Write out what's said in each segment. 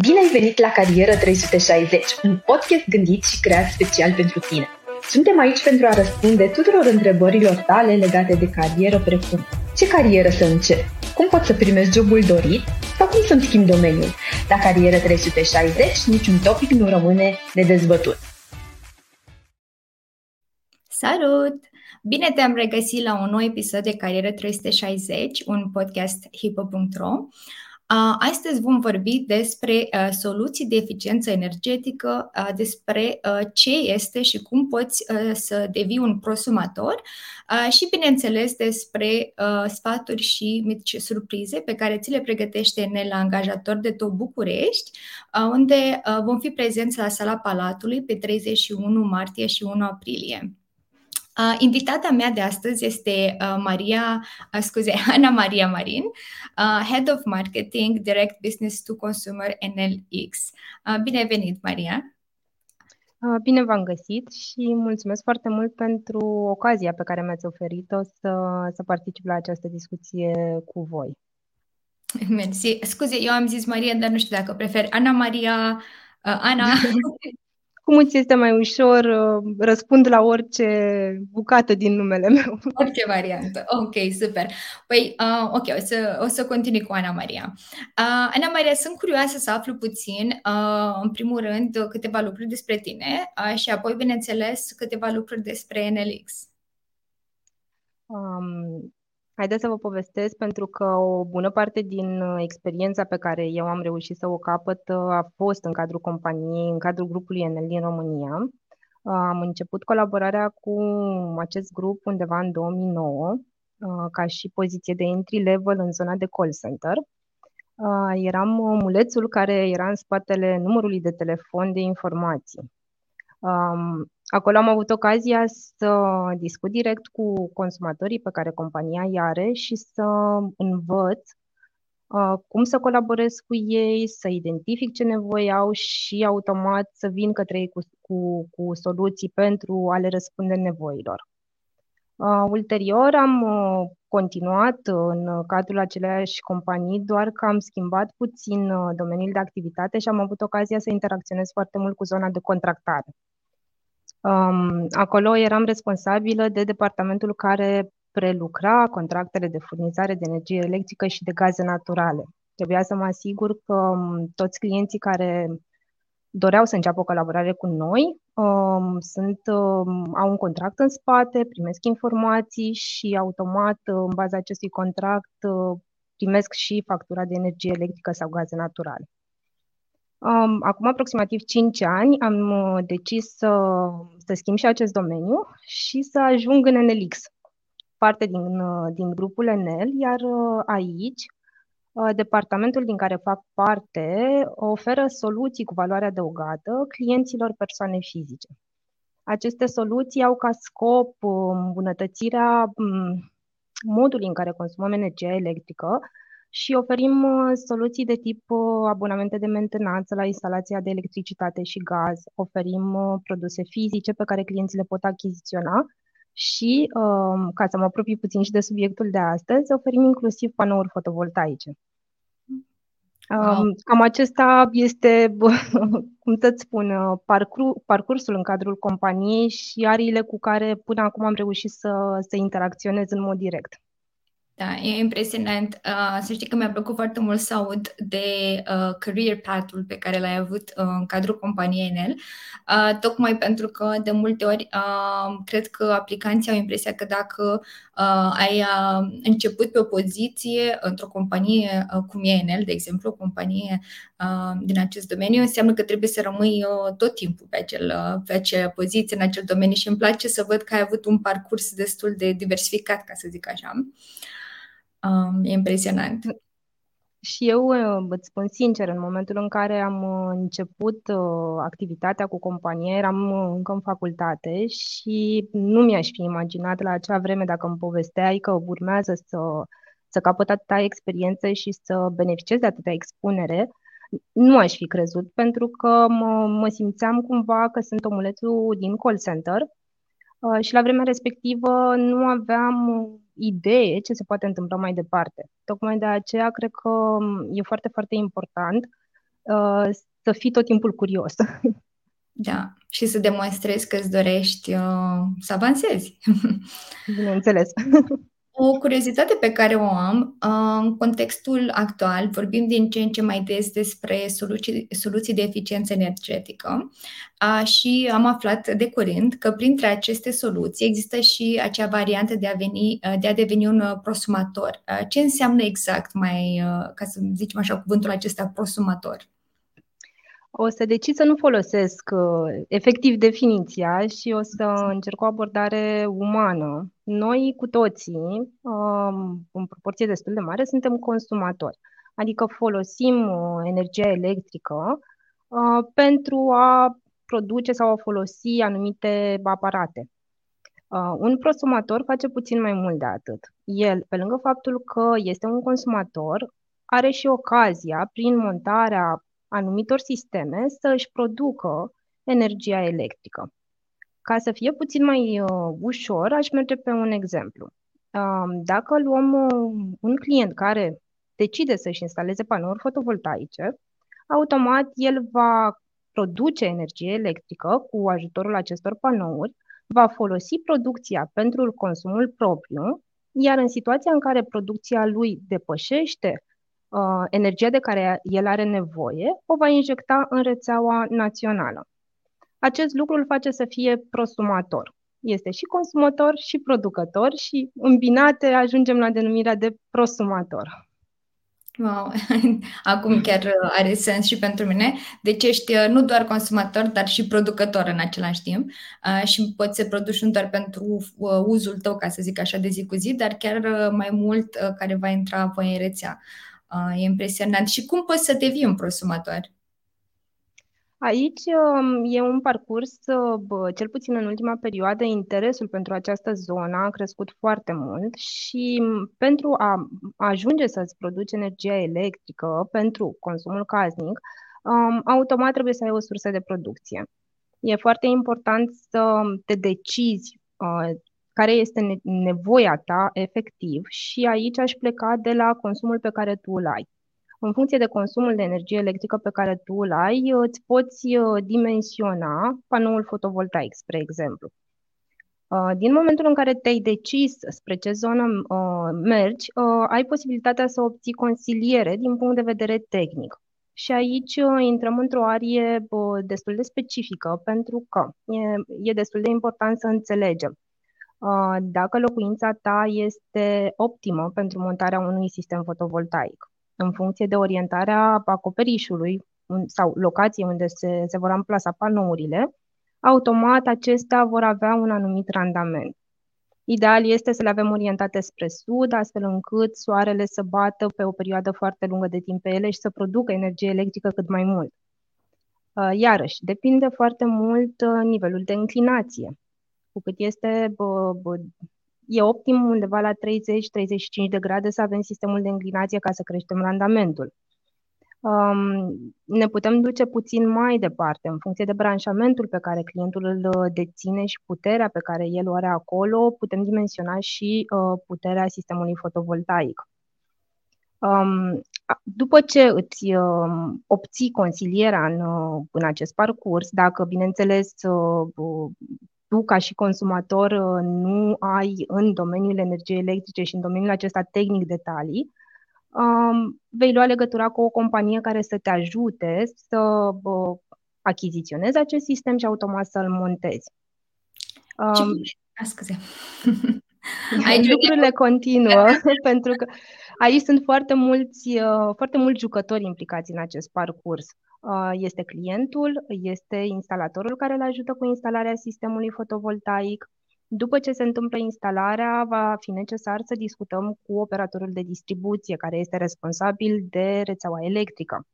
Bine ai venit la Carieră 360, un podcast gândit și creat special pentru tine. Suntem aici pentru a răspunde tuturor întrebărilor tale legate de carieră, precum ce carieră să încep, cum pot să primesc jobul dorit sau cum să-mi schimb domeniul. La Carieră 360, niciun topic nu rămâne de dezbătut. Salut! Bine te-am regăsit la un nou episod de Carieră 360, un podcast hipo.ro. Astăzi vom vorbi despre soluții de eficiență energetică, despre ce este și cum poți să devii un prosumator și, bineînțeles, despre sfaturi și mici surprize pe care ți le pregătește Enel la angajator de tot București, unde vom fi prezenți la Sala Palatului pe 31 martie și 1 aprilie. Uh, invitata mea de astăzi este uh, Maria, uh, scuze, Ana Maria Marin, uh, Head of Marketing Direct Business to Consumer NLX. Uh, bine ai venit, Maria! Uh, bine v-am găsit și mulțumesc foarte mult pentru ocazia pe care mi-ați oferit-o să, să particip la această discuție cu voi. Mersi. Scuze, eu am zis Maria, dar nu știu dacă prefer Ana Maria, uh, Ana. cum îți este mai ușor, uh, răspund la orice bucată din numele meu. Orice variantă. Ok, super. Păi, uh, ok, o să, o să continui cu Ana Maria. Uh, Ana Maria, sunt curioasă să aflu puțin, uh, în primul rând, câteva lucruri despre tine uh, și apoi, bineînțeles, câteva lucruri despre NLX. Um, Haideți să vă povestesc pentru că o bună parte din uh, experiența pe care eu am reușit să o capăt uh, a fost în cadrul companiei, în cadrul grupului Enel din România. Uh, am început colaborarea cu acest grup undeva în 2009, ca și poziție de entry level în zona de call center. Eram mulețul care era în spatele numărului de telefon de informații. Acolo am avut ocazia să discut direct cu consumatorii pe care compania îi are și să învăț uh, cum să colaborez cu ei, să identific ce nevoie au și automat să vin către ei cu, cu, cu soluții pentru a le răspunde nevoilor. Uh, ulterior am uh, continuat în cadrul aceleași companii, doar că am schimbat puțin uh, domeniul de activitate și am avut ocazia să interacționez foarte mult cu zona de contractare. Um, acolo eram responsabilă de departamentul care prelucra contractele de furnizare de energie electrică și de gaze naturale. Trebuia să mă asigur că um, toți clienții care doreau să înceapă o colaborare cu noi um, sunt, um, au un contract în spate, primesc informații și automat, în baza acestui contract, uh, primesc și factura de energie electrică sau gaze naturale. Um, acum aproximativ 5 ani am uh, decis să, să schimb și acest domeniu și să ajung în NLX, parte din, uh, din grupul NL, iar uh, aici departamentul din care fac parte oferă soluții cu valoare adăugată clienților persoane fizice. Aceste soluții au ca scop îmbunătățirea mm, modului în care consumăm energia electrică, și oferim uh, soluții de tip uh, abonamente de mentenanță la instalația de electricitate și gaz, oferim uh, produse fizice pe care clienții le pot achiziționa și, um, ca să mă apropii puțin și de subiectul de astăzi, oferim inclusiv panouri fotovoltaice. Wow. Um, cam acesta este, cum să-ți spun, parcursul în cadrul companiei și ariile cu care până acum am reușit să, să interacționez în mod direct. Da, e impresionant. Uh, să știi că mi-a plăcut foarte mult să aud de uh, career path-ul pe care l-ai avut uh, în cadrul companiei Enel, uh, tocmai pentru că de multe ori uh, cred că aplicanții au impresia că dacă uh, ai uh, început pe o poziție într-o companie uh, cum e Enel, de exemplu, o companie uh, din acest domeniu, înseamnă că trebuie să rămâi uh, tot timpul pe, acel, uh, pe acea poziție în acel domeniu și îmi place să văd că ai avut un parcurs destul de diversificat, ca să zic așa. Um, e impresionant. Și eu uh, îți spun sincer, în momentul în care am uh, început uh, activitatea cu companie, eram încă în facultate și nu mi-aș fi imaginat la acea vreme, dacă îmi povesteai că urmează să, să capăt atâta experiență și să beneficiez de atâta expunere, nu aș fi crezut, pentru că mă, mă simțeam cumva că sunt omulețul din call center și la vremea respectivă nu aveam idee ce se poate întâmpla mai departe. Tocmai de aceea cred că e foarte, foarte important uh, să fii tot timpul curios. Da, și să demonstrezi că îți dorești uh, să avansezi. Bineînțeles. O curiozitate pe care o am, uh, în contextul actual, vorbim din ce în ce mai des despre soluții, soluții de eficiență energetică uh, și am aflat de curând că printre aceste soluții există și acea variantă de a, veni, uh, de a deveni un prosumator. Ce înseamnă exact mai, ca să zicem așa, cuvântul acesta prosumator? O să decid să nu folosesc uh, efectiv definiția și o să încerc o abordare umană. Noi cu toții, um, în proporție destul de mare, suntem consumatori. Adică folosim uh, energia electrică uh, pentru a produce sau a folosi anumite aparate. Un prosumator face puțin mai mult de atât. El, pe lângă faptul că este un consumator, are și ocazia, prin montarea anumitor sisteme să își producă energia electrică. Ca să fie puțin mai uh, ușor, aș merge pe un exemplu. Uh, dacă luăm uh, un client care decide să-și instaleze panouri fotovoltaice, automat el va produce energie electrică cu ajutorul acestor panouri, va folosi producția pentru consumul propriu, iar în situația în care producția lui depășește uh, energia de care el are nevoie, o va injecta în rețeaua națională. Acest lucru îl face să fie prosumator. Este și consumator și producător și îmbinate ajungem la denumirea de prosumator. Wow. Acum chiar are sens și pentru mine. Deci ești uh, nu doar consumator, dar și producător în același timp uh, și poți să produci nu doar pentru uh, uzul tău, ca să zic așa, de zi cu zi, dar chiar mai mult care va intra apoi în rețea. E impresionant. Și cum poți să devii un prosumator? Aici um, e un parcurs, cel puțin în ultima perioadă, interesul pentru această zonă a crescut foarte mult și pentru a ajunge să-ți produci energia electrică pentru consumul casnic, um, automat trebuie să ai o sursă de producție. E foarte important să te decizi uh, care este nevoia ta efectiv și aici aș pleca de la consumul pe care tu îl ai. În funcție de consumul de energie electrică pe care tu îl ai, îți poți uh, dimensiona panoul fotovoltaic, spre exemplu. Uh, din momentul în care te-ai decis spre ce zonă uh, mergi, ai posibilitatea să obții consiliere din punct de vedere tehnic. Și aici intrăm într-o arie destul de specifică, pentru că e, e destul de important să înțelegem dacă locuința ta este optimă pentru montarea unui sistem fotovoltaic, în funcție de orientarea acoperișului sau locației unde se, se vor amplasa panourile, automat acestea vor avea un anumit randament. Ideal este să le avem orientate spre sud, astfel încât soarele să bată pe o perioadă foarte lungă de timp pe ele și să producă energie electrică cât mai mult. Iarăși, depinde foarte mult nivelul de înclinație cu cât este, bă, bă, e optim undeva la 30-35 de grade să avem sistemul de înclinație ca să creștem randamentul. Um, ne putem duce puțin mai departe în funcție de branșamentul pe care clientul îl deține și puterea pe care el o are acolo, putem dimensiona și uh, puterea sistemului fotovoltaic. Um, după ce îți uh, obții consilierea în, uh, în acest parcurs, dacă, bineînțeles, uh, tu, ca și consumator, uh, nu ai în domeniul energiei electrice și în domeniul acesta tehnic detalii, um, vei lua legătura cu o companie care să te ajute să uh, achiziționezi acest sistem și automat să-l montezi. Um, Ce... scuze. Aici lucrurile continuă, pentru că aici sunt foarte mulți, uh, foarte mulți jucători implicați în acest parcurs. Uh, este clientul, este instalatorul care îl ajută cu instalarea sistemului fotovoltaic. După ce se întâmplă instalarea, va fi necesar să discutăm cu operatorul de distribuție, care este responsabil de rețeaua electrică.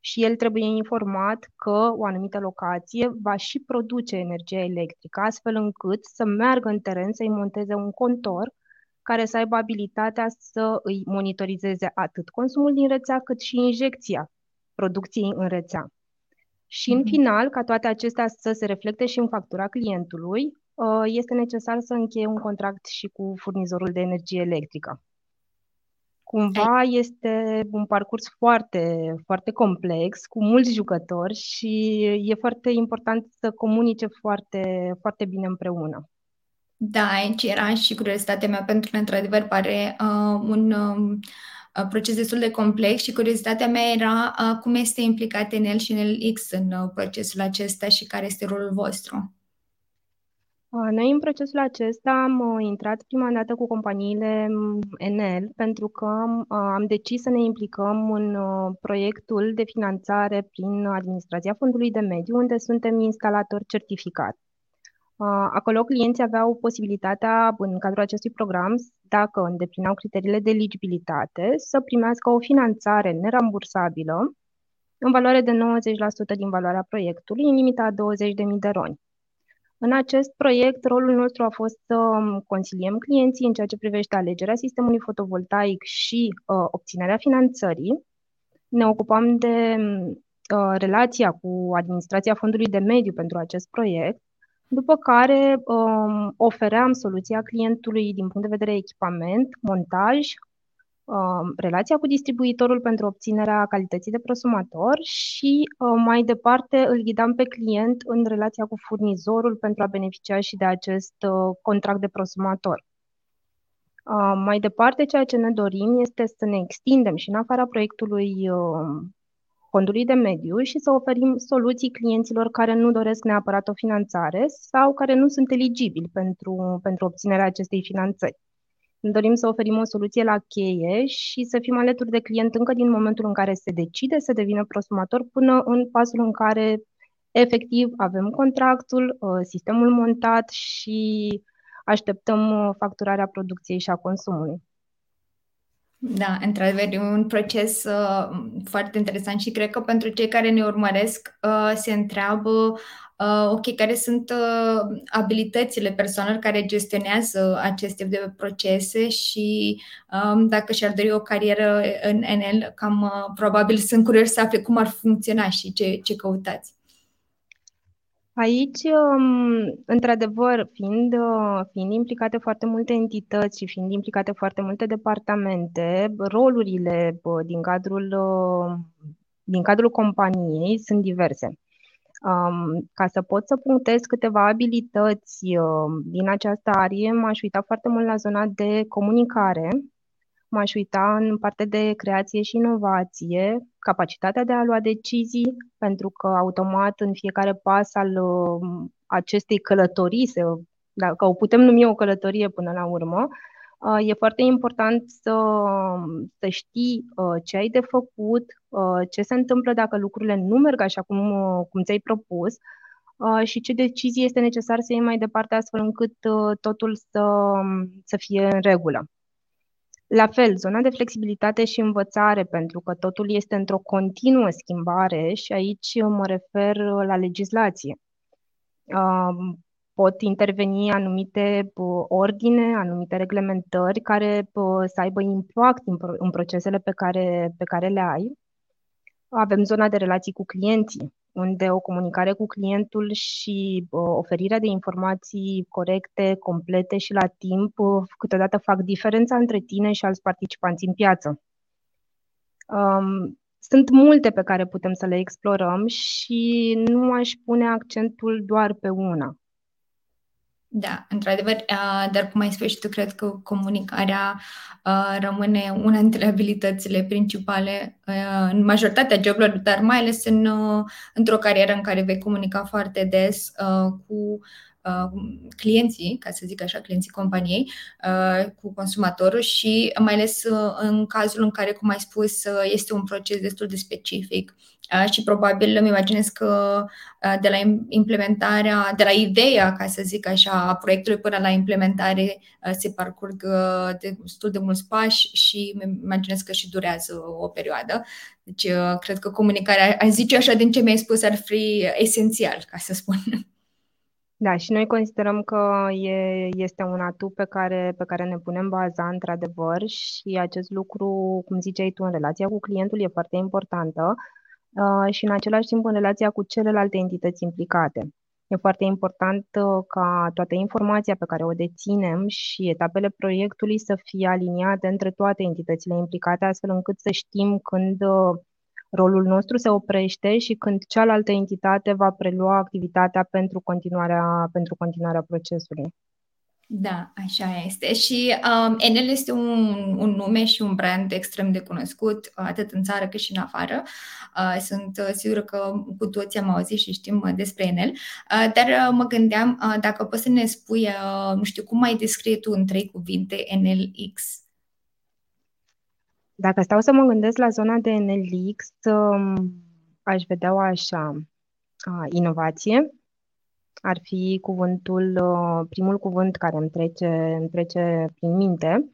Și el trebuie informat că o anumită locație va și produce energie electrică, astfel încât să meargă în teren să-i monteze un contor care să aibă abilitatea să îi monitorizeze atât consumul din rețea, cât și injecția producției în rețea. Și în mhm. final, ca toate acestea să se reflecte și în factura clientului, uh, este necesar să încheie un contract și cu furnizorul de energie electrică. Cumva este un parcurs foarte, foarte complex, cu mulți jucători și e foarte important să comunice foarte, foarte bine împreună. Da, aici era și curiozitatea mea pentru că, într-adevăr, pare uh, un uh, proces destul de complex și curiozitatea mea era uh, cum este implicat el și X în uh, procesul acesta și care este rolul vostru. Noi în procesul acesta am uh, intrat prima dată cu companiile Enel pentru că uh, am decis să ne implicăm în uh, proiectul de finanțare prin Administrația Fondului de Mediu, unde suntem instalatori certificat. Acolo clienții aveau posibilitatea, în cadrul acestui program, dacă îndeplineau criteriile de eligibilitate, să primească o finanțare nerambursabilă în valoare de 90% din valoarea proiectului, în limita 20.000 de roni. În acest proiect, rolul nostru a fost să um, consiliem clienții în ceea ce privește alegerea sistemului fotovoltaic și uh, obținerea finanțării. Ne ocupam de uh, relația cu administrația fondului de mediu pentru acest proiect, după care um, ofeream soluția clientului din punct de vedere echipament, montaj, Um, relația cu distribuitorul pentru obținerea calității de prosumator și uh, mai departe îl ghidam pe client în relația cu furnizorul pentru a beneficia și de acest uh, contract de prosumator. Uh, mai departe, ceea ce ne dorim este să ne extindem și în afara proiectului fondului de mediu și să oferim soluții clienților care nu doresc neapărat o finanțare sau care nu sunt eligibili pentru, pentru obținerea acestei finanțări. Dorim să oferim o soluție la cheie și să fim alături de client încă din momentul în care se decide să devină prosumator până în pasul în care efectiv avem contractul, uh, sistemul montat și așteptăm uh, facturarea producției și a consumului. Da, într-adevăr, e un proces uh, foarte interesant și cred că pentru cei care ne urmăresc uh, se întreabă uh, ok, care sunt uh, abilitățile persoanelor care gestionează aceste de procese și um, dacă și-ar dori o carieră în NL, cam uh, probabil sunt curioși să afle cum ar funcționa și ce, ce căutați. Aici, um, într-adevăr, fiind, uh, fiind implicate foarte multe entități și fiind implicate foarte multe departamente, rolurile din cadrul, uh, din cadrul companiei sunt diverse. Um, ca să pot să punctez câteva abilități uh, din această arie, m-aș uita foarte mult la zona de comunicare, m-aș uita în parte de creație și inovație, capacitatea de a lua decizii, pentru că automat în fiecare pas al uh, acestei călătorii, să, dacă o putem numi o călătorie până la urmă, uh, e foarte important să, să știi uh, ce ai de făcut, ce se întâmplă dacă lucrurile nu merg așa cum, cum ți-ai propus și ce decizie este necesar să iei mai departe astfel încât totul să, să fie în regulă. La fel, zona de flexibilitate și învățare, pentru că totul este într-o continuă schimbare și aici mă refer la legislație. Pot interveni anumite ordine, anumite reglementări care să aibă impact în procesele pe care, pe care le ai. Avem zona de relații cu clienții, unde o comunicare cu clientul și uh, oferirea de informații corecte, complete și la timp uh, câteodată fac diferența între tine și alți participanți în piață. Um, sunt multe pe care putem să le explorăm și nu aș pune accentul doar pe una. Da, într-adevăr, dar cum ai spus și tu, cred că comunicarea rămâne una dintre abilitățile principale în majoritatea joburilor, dar mai ales în, într-o carieră în care vei comunica foarte des cu clienții, ca să zic așa, clienții companiei, cu consumatorul și mai ales în cazul în care, cum ai spus, este un proces destul de specific și probabil îmi imaginez că de la implementarea, de la ideea, ca să zic așa, a proiectului până la implementare se parcurg destul de mulți pași și îmi imaginez că și durează o perioadă. Deci cred că comunicarea, aș zice așa din ce mi-ai spus, ar fi esențial, ca să spun. Da, și noi considerăm că e, este un atu pe care, pe care ne punem baza într-adevăr și acest lucru, cum ziceai tu, în relația cu clientul e foarte importantă uh, și în același timp în relația cu celelalte entități implicate. E foarte important uh, ca toată informația pe care o deținem și etapele proiectului să fie aliniate între toate entitățile implicate, astfel încât să știm când uh, rolul nostru se oprește și când cealaltă entitate va prelua activitatea pentru continuarea, pentru continuarea procesului. Da, așa este. Și um, Enel este un, un nume și un brand extrem de cunoscut, atât în țară cât și în afară. Uh, sunt uh, sigură că cu toți am auzit și știm uh, despre Enel. Uh, dar uh, mă gândeam uh, dacă poți să ne spui, uh, nu știu, cum mai descrie tu în trei cuvinte NLX? Dacă stau să mă gândesc la zona de NLX, um, aș vedea-o așa. Uh, inovație, ar fi cuvântul, uh, primul cuvânt care îmi trece, îmi trece prin minte,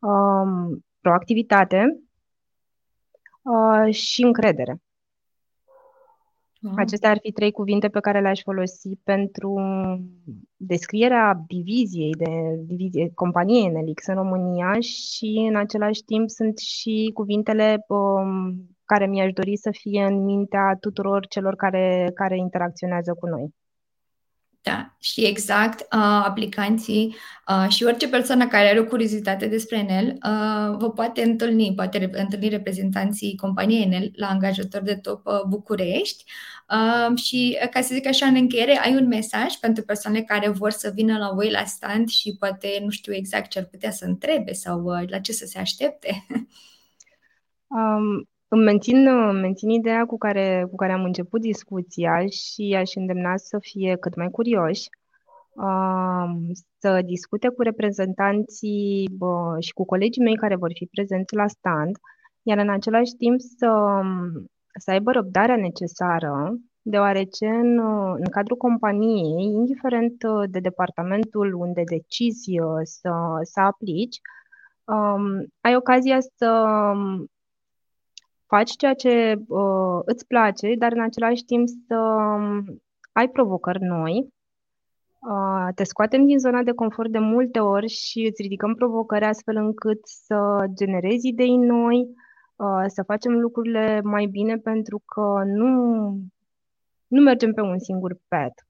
um, proactivitate uh, și încredere. Wow. Acestea ar fi trei cuvinte pe care le-aș folosi pentru descrierea diviziei de divizie, companiei Nelix în România și în același timp sunt și cuvintele um, care mi-aș dori să fie în mintea tuturor celor care, care interacționează cu noi. Da, și exact, uh, aplicanții uh, și orice persoană care are o curiozitate despre Enel uh, vă poate întâlni, poate re- întâlni reprezentanții companiei Enel la angajator de top uh, București uh, și, uh, ca să zic așa, în încheiere, ai un mesaj pentru persoane care vor să vină la voi la stand și poate nu știu exact ce ar putea să întrebe sau uh, la ce să se aștepte. Um, îmi mențin, mențin ideea cu care, cu care am început discuția și aș îndemna să fie cât mai curioși, să discute cu reprezentanții și cu colegii mei care vor fi prezenți la stand, iar în același timp să, să aibă răbdarea necesară, deoarece în, în cadrul companiei, indiferent de departamentul unde decizi să, să aplici, um, ai ocazia să faci ceea ce uh, îți place, dar în același timp să um, ai provocări noi. Uh, te scoatem din zona de confort de multe ori și îți ridicăm provocări astfel încât să generezi idei noi, uh, să facem lucrurile mai bine pentru că nu, nu mergem pe un singur pet.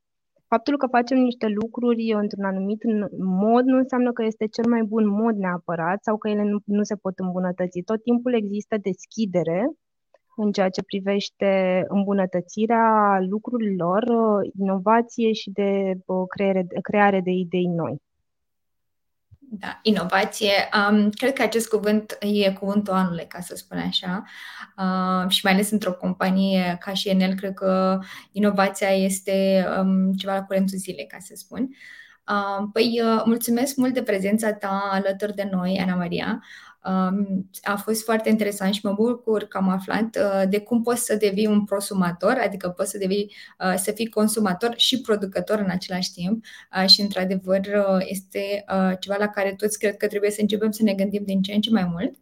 Faptul că facem niște lucruri într-un anumit mod nu înseamnă că este cel mai bun mod neapărat sau că ele nu, nu se pot îmbunătăți. Tot timpul există deschidere în ceea ce privește îmbunătățirea lucrurilor, inovație și de creare, creare de idei noi. Da, inovație. Um, cred că acest cuvânt e cuvântul anului, ca să spun așa. Uh, și mai ales într-o companie ca și Enel, cred că inovația este um, ceva la curentul zilei, ca să spun. Uh, păi, uh, mulțumesc mult de prezența ta alături de noi, Ana Maria. A fost foarte interesant și mă bucur că am aflat uh, de cum poți să devii un prosumator, adică poți să devii, uh, să fii consumator și producător în același timp uh, și într-adevăr este ceva la care toți cred că trebuie să începem să ne gândim din ce în ce mai mult.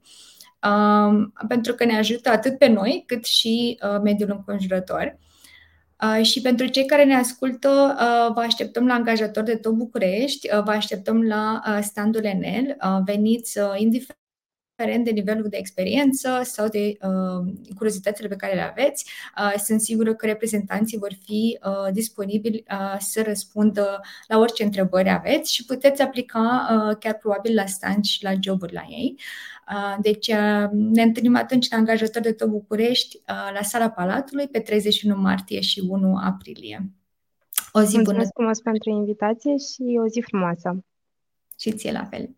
pentru că ne ajută atât pe noi cât și mediul înconjurător. Uh, și pentru cei care ne ascultă, uh, vă așteptăm la angajator de tot București, uh, vă așteptăm la standul Enel. Veniți indiferent indiferent de nivelul de experiență sau de uh, curiozitățile pe care le aveți. Uh, sunt sigură că reprezentanții vor fi uh, disponibili uh, să răspundă la orice întrebări aveți și puteți aplica uh, chiar probabil la stand și la joburi la ei. Uh, deci uh, ne întâlnim atunci la angajator de tot București uh, la sala Palatului pe 31 martie și 1 aprilie. O zi Mulțumesc bună! frumos pentru invitație și o zi frumoasă! Și ție la fel!